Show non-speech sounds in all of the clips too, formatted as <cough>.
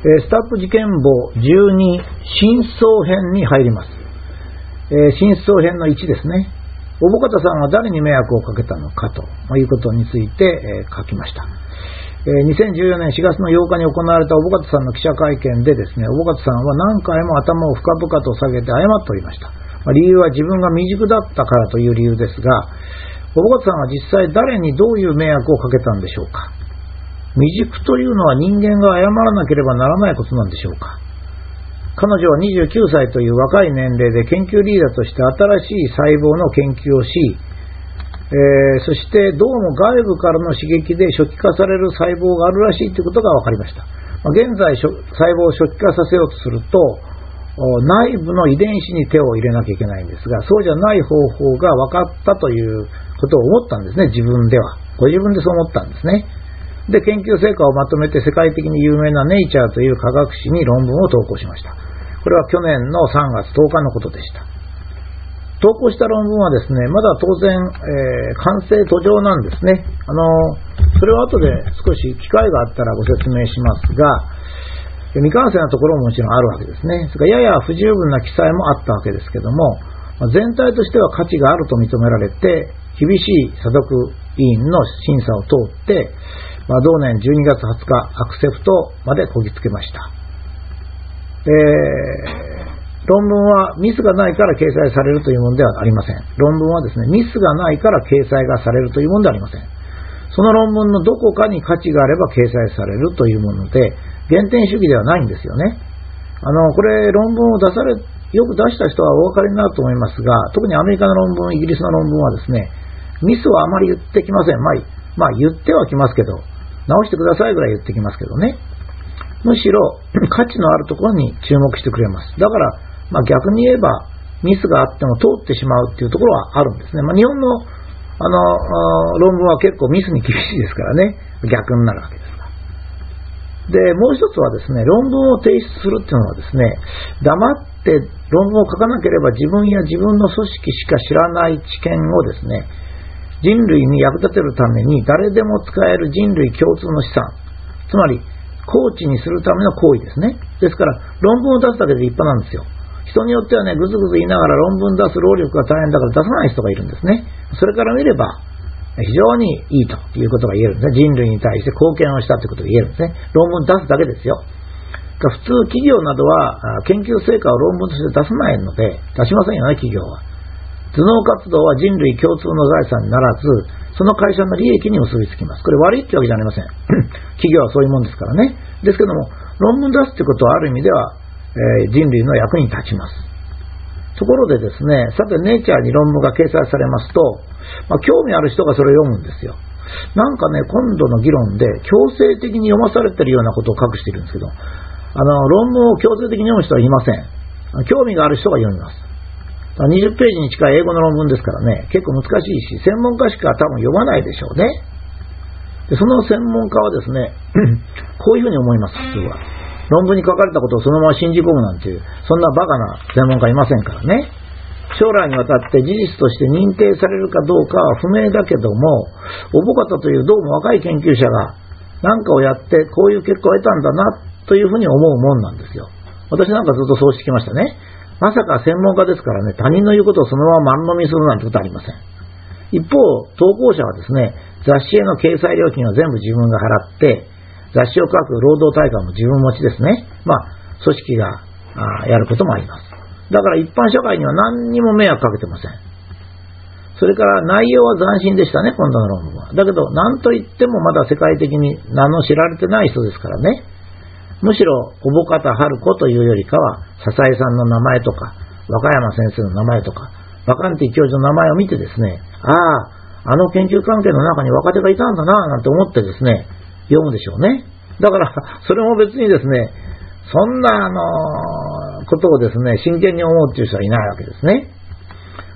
え、スタッフ事件簿12真相編に入ります。え、真相編の1ですね。小保方さんは誰に迷惑をかけたのかということについて、え、書きました。え2014年4月の8日に行われた小保方さんの記者会見でですね、小保方さんは何回も頭を深々と下げて謝っておりました。理由は自分が未熟だったからという理由ですが、小保方さんは実際誰にどういう迷惑をかけたんでしょうか。未熟というのは人間が謝らなければならないことなんでしょうか？彼女は29歳という若い年齢で研究リーダーとして新しい細胞の研究をし、えー、そしてどうも外部からの刺激で初期化される細胞があるらしいということが分かりました。まあ、現在細胞を初期化させようとすると内部の遺伝子に手を入れなきゃいけないんですがそうじゃない方法が分かったということを思ったんですね自分ではご自分でそう思ったんですねで研究成果をまとめて世界的に有名なネイチャーという科学誌に論文を投稿しましたこれは去年の3月10日のことでした。投稿した論文はですね、まだ当然、えー、完成途上なんですね。あの、それは後で少し機会があったらご説明しますが、未完成なところももちろんあるわけですね。それからやや不十分な記載もあったわけですけども、全体としては価値があると認められて、厳しい査読委員の審査を通って、まあ、同年12月20日、アクセプトまでこぎつけました。えー、論文はミスがないから掲載されるというものではありません。論文はですね、ミスがないから掲載がされるというものではありません。その論文のどこかに価値があれば掲載されるというもので、原点主義ではないんですよね。あの、これ論文を出され、よく出した人はお分かりになると思いますが、特にアメリカの論文、イギリスの論文はですね、ミスはあまり言ってきません。まあ、まあ、言ってはきますけど、直してくださいぐらい言ってきますけどね。むしろ <clears throat> 価値のあるところに注目してくれます。だから、まあ、逆に言えば、ミスがあっても通ってしまうっていうところはあるんですね。まあ、日本のあの論文は結構ミスに厳しいですからね、逆になるわけですが。で、もう一つはですね、論文を提出するっていうのはですね、黙って論文を書かなければ自分や自分の組織しか知らない知見をですね、人類に役立てるために誰でも使える人類共通の資産、つまりコーチにするための行為ですね。ですから、論文を出すだけで立派なんですよ。人によってはね、ぐずぐず言いながら論文出す労力が大変だから出さない人がいるんですね。それから見れば、非常にいいということが言えるんですね。人類に対して貢献をしたということが言えるんですね。論文出すだけですよ。普通企業などは研究成果を論文として出さないので、出しませんよね、企業は。頭脳活動は人類共通の財産にならず、その会社の利益に結びつきます。これ悪いってわけじゃありません。<clears throat> 企業はそういうもんですからね。ですけども、論文出すってことはある意味では、えー、人類の役に立ちます。ところでですね、さて、ネイチャーに論文が掲載されますと、まあ、興味ある人がそれを読むんですよ。なんかね、今度の議論で強制的に読まされてるようなことを書くしているんですけど、あの、論文を強制的に読む人はいません。興味がある人が読みます。20ページに近い英語の論文ですからね、結構難しいし、専門家しか多分読まないでしょうね。でその専門家はですね、<clears throat> こういうふうに思います、普通は。論文に書かれたことをそのまま信じ込むなんていう、そんなバカな専門家いませんからね。将来にわたって事実として認定されるかどうかは不明だけども、おぼかたというどうも若い研究者が何かをやってこういう結果を得たんだなというふうに思うもんなんですよ。私なんかずっとそうしてきましたね。まさか専門家ですからね、他人の言うことをそのまま丸飲みするなんてことはありません。一方、投稿者はですね、雑誌への掲載料金は全部自分が払って、雑誌を書く労働対価も自分持ちですね。まあ、組織がやることもあります。だから一般社会には何にも迷惑かけてません。それから内容は斬新でしたね、今度の論文は。だけど、何と言ってもまだ世界的に名の知られてない人ですからね。むしろ、小保方春子というよりかは、笹井さんの名前とか、若山先生の名前とか、バカンティ教授の名前を見てですね、ああ、あの研究関係の中に若手がいたんだな、なんて思ってですね、読むでしょうね。だから、それも別にですね、そんな、あのことをですね、真剣に思うっていう人はいないわけですね。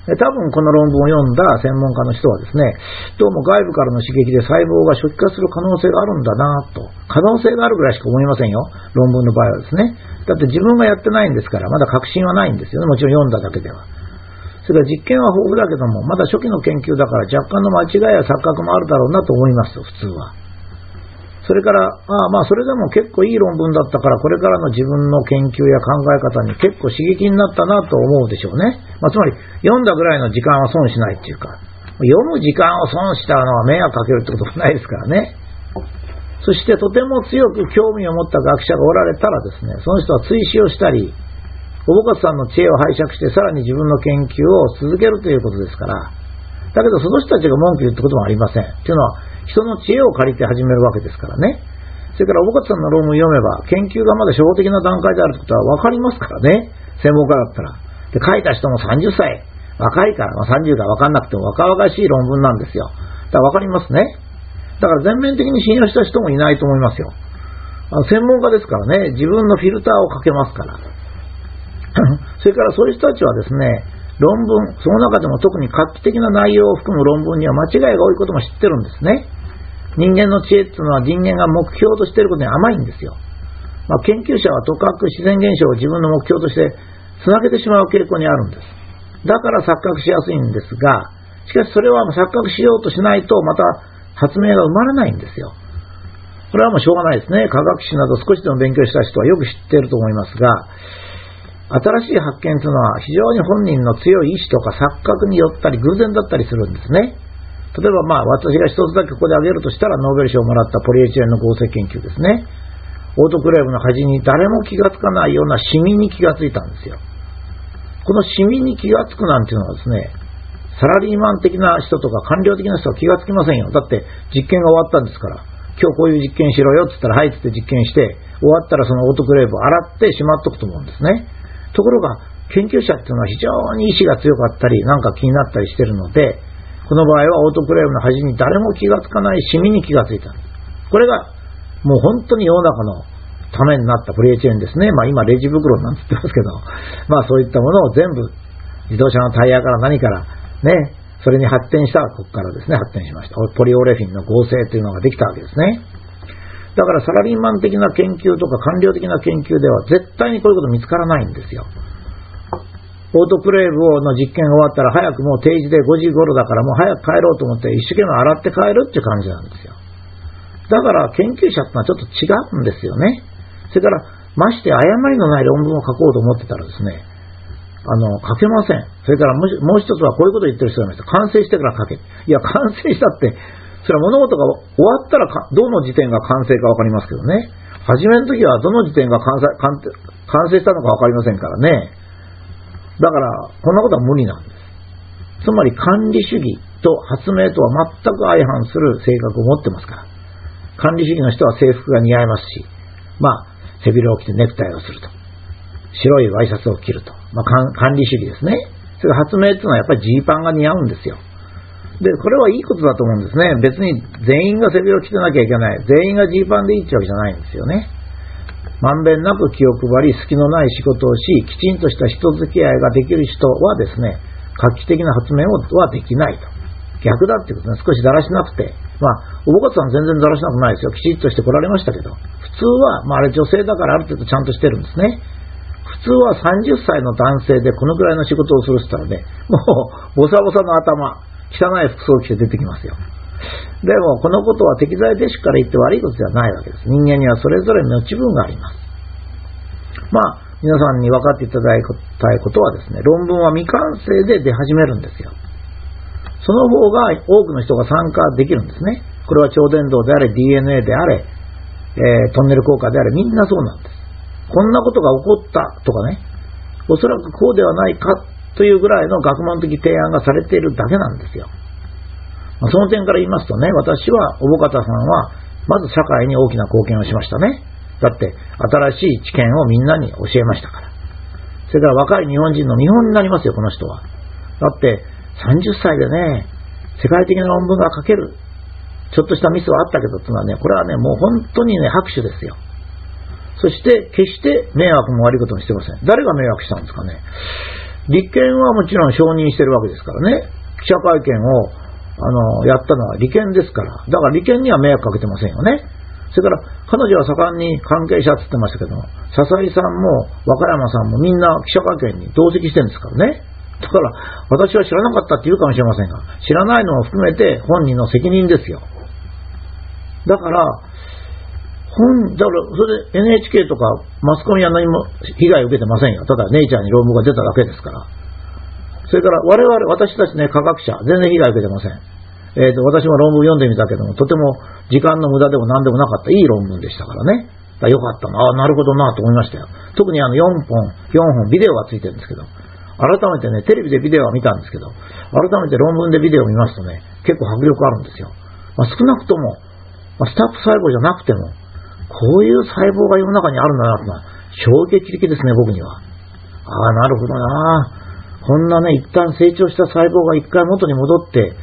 多分この論文を読んだ専門家の人はですね、どうも外部からの刺激で細胞が初期化する可能性があるんだなと、可能性があるぐらいしか思いませんよ、論文の場合はですね。だって自分がやってないんですから、まだ確信はないんですよね、もちろん読んだだけでは。それから実験は豊富だけども、まだ初期の研究だから若干の間違いや錯覚もあるだろうなと思いますよ、普通は。それから、あまあ、それでも結構いい論文だったから、これからの自分の研究や考え方に結構刺激になったなと思うでしょうね。まあ、つまり、読んだぐらいの時間は損しないっていうか、読む時間を損したのは迷惑かけるってこともないですからね。そしてとても強く興味を持った学者がおられたらですね、その人は追試をしたり、おぼかさんの知恵を拝借してさらに自分の研究を続けるということですから、だけどその人たちが文句言うってこともありません。というのは、人の知恵を借りて始めるわけですからね。それから、おぼかさんの論文読めば、研究がまだ初歩的な段階であることは分かりますからね。専門家だったら。で、書いた人も30歳。若いから、まあ、30が分かんなくても若々しい論文なんですよ。だから分かりますね。だから全面的に信用した人もいないと思いますよ。あの専門家ですからね、自分のフィルターをかけますから。<laughs> それからそういう人たちはですね、論文、その中でも特に画期的な内容を含む論文には間違いが多いことも知ってるんですね。人間の知恵っていうのは人間が目標としていることに甘いんですよ。まあ、研究者はとかく自然現象を自分の目標としてつなげてしまう傾向にあるんです。だから錯覚しやすいんですが、しかしそれは錯覚しようとしないとまた発明が生まれないんですよ。これはもうしょうがないですね。科学史など少しでも勉強した人はよく知っていると思いますが、新しい発見というのは非常に本人の強い意志とか錯覚によったり偶然だったりするんですね。例えばまあ私が一つだけここで挙げるとしたらノーベル賞をもらったポリエチレンの合成研究ですね。オートクレーブの端に誰も気がつかないようなシミに気がついたんですよ。このシミに気がつくなんていうのはですね、サラリーマン的な人とか官僚的な人は気がつきませんよ。だって実験が終わったんですから。今日こういう実験しろよって言ったら、はいって実験して、終わったらそのオートクレーブを洗ってしまっとくと思うんですね。ところが、研究者っていうのは非常に意志が強かったり、なんか気になったりしてるので、この場合はオートクレームの端に誰も気がつかないシミに気がついた。これが、もう本当に世の中のためになったプレイチェーンですね。まあ今レジ袋なんて言ってますけど、<laughs> まあそういったものを全部自動車のタイヤから何からね、それに発展したここからですね、発展しました。ポリオレフィンの合成というのができたわけですね。だからサラリーマン的な研究とか官僚的な研究では絶対にこういうこと見つからないんですよ。オートクレーブの実験が終わったら早くもう定時で5時頃だからもう早く帰ろうと思って一生懸命洗って帰るって感じなんですよ。だから研究者ってのはちょっと違うんですよね。それからまして誤りのない論文を書こうと思ってたらですね、あの、書けません。それからもう一つはこういうことを言ってる人がいました。完成してから書け。いや、完成したって、それは物事が終わったらどの時点が完成かわかりますけどね。初めの時はどの時点が完成完成したのかわかりませんからね。だから、こんなことは無理なんです。つまり管理主義と発明とは全く相反する性格を持ってますから。管理主義の人は制服が似合いますし、まあ、背広を着てネクタイをすると。白いワイシャツを着ると。まあ、管理主義ですね。それから発明っていうのはやっぱりジーパンが似合うんですよ。で、これはいいことだと思うんですね。別に全員が背広着てなきゃいけない。全員がジーパンでいいってわけじゃないんですよね。まんべんなく気を配り、隙のない仕事をし、きちんとした人付き合いができる人はですね、画期的な発明はできないと。逆だってことね、少しだらしなくて。まあ、おぼかさん全然だらしなくないですよ。きちっとして来られましたけど。普通は、まああれ女性だからある程度ちゃんとしてるんですね。普通は30歳の男性でこのくらいの仕事をするって言ったらね、もう、ボサボサの頭、汚い服装着て出てきますよ。でも、このことは適材弟子から言って悪いことではないわけです。人間にはそれぞれの持分があります。まあ、皆さんに分かっていただきたいことはですね、論文は未完成で出始めるんですよ。その方が多くの人が参加できるんですね。これは超伝導であれ、DNA であれ、えー、トンネル効果であれ、みんなそうなんです。こんなことが起こったとかね、おそらくこうではないかというぐらいの学問的提案がされているだけなんですよ。その点から言いますとね、私は、おぼかたさんは、まず社会に大きな貢献をしましたね。だって、新しい知見をみんなに教えましたから。それから若い日本人の見本になりますよ、この人は。だって、30歳でね、世界的な論文が書ける。ちょっとしたミスはあったけど、つまりね、これはね、もう本当にね、拍手ですよ。そして、決して迷惑も悪いことにしてません。誰が迷惑したんですかね。立憲はもちろん承認してるわけですからね。記者会見を、あの、やったのは利権ですから。だから利権には迷惑かけてませんよね。それから、彼女は盛んに関係者って言ってましたけども、笹井さんも若山さんもみんな記者会見に同席してるんですからね。だから、私は知らなかったって言うかもしれませんが、知らないのを含めて本人の責任ですよ。だから、本、だから、それで NHK とかマスコミは何も被害を受けてませんよ。ただ、ネイチャーに論文が出ただけですから。それから、我々、私たちね、科学者、全然被害を受けてません。えっ、ー、と、私も論文読んでみたけども、とても時間の無駄でも何でもなかった、いい論文でしたからね。だよかったな、あなるほどなと思いましたよ。特にあの4本、4本ビデオがついてるんですけど、改めてね、テレビでビデオは見たんですけど、改めて論文でビデオを見ますとね、結構迫力あるんですよ。まあ、少なくとも、まあ、スタッフ細胞じゃなくても、こういう細胞が世の中にあるんだなとは、衝撃的ですね、僕には。ああ、なるほどな。こんなね、一旦成長した細胞が一回元に戻って、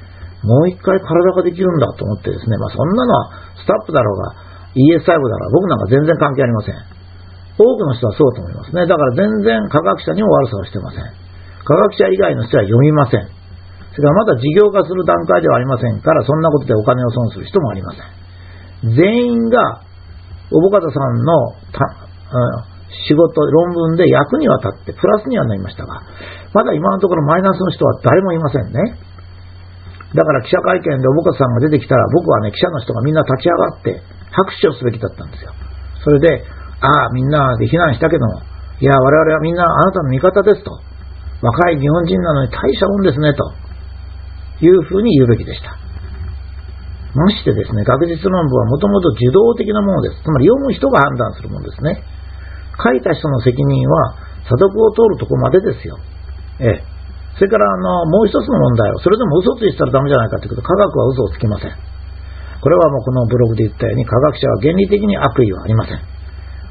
もう一回体ができるんだと思ってですね、まあそんなのはスタッフだろうが、ES 細胞だろうが、僕なんか全然関係ありません。多くの人はそうと思いますね。だから全然科学者にも悪さをしてません。科学者以外の人は読みません。それからまだ事業化する段階ではありませんから、そんなことでお金を損する人もありません。全員が小保方さんの仕事、論文で役には立って、プラスにはなりましたが、まだ今のところマイナスの人は誰もいませんね。だから記者会見で小保方さんが出てきたら、僕はね、記者の人がみんな立ち上がって拍手をすべきだったんですよ。それで、ああ、みんなで非難したけども、いや、我々はみんなあなたの味方ですと。若い日本人なのに大したもんですね、というふうに言うべきでした。ましてですね、学術論文はもともと受動的なものです。つまり読む人が判断するものですね。書いた人の責任は、査読を通るとこまでですよ。ええ。それから、あの、もう一つの問題は、それでも嘘ついてたらダメじゃないかということ、科学は嘘をつきません。これはもうこのブログで言ったように、科学者は原理的に悪意はありません。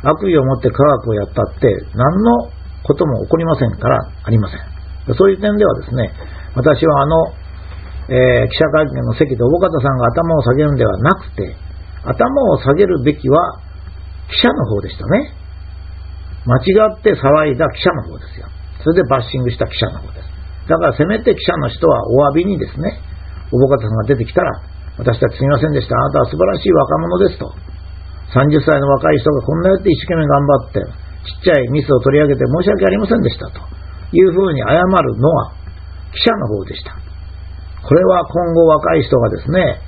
悪意を持って科学をやったって、何のことも起こりませんからありません。そういう点ではですね、私はあの、えー、記者会見の席で大方さんが頭を下げるんではなくて、頭を下げるべきは記者の方でしたね。間違って騒いだ記者の方ですよ。それでバッシングした記者の方です。だからせめて記者の人はお詫びにですね、大方さんが出てきたら、私たちすみませんでした。あなたは素晴らしい若者ですと。30歳の若い人がこんなやって一生懸命頑張って、ちっちゃいミスを取り上げて申し訳ありませんでしたというふうに謝るのは記者の方でした。これは今後若い人がですね、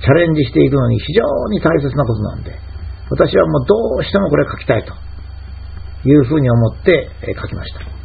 チャレンジしていくのに非常に大切なことなんで、私はもうどうしてもこれ書きたいというふうに思って書きました。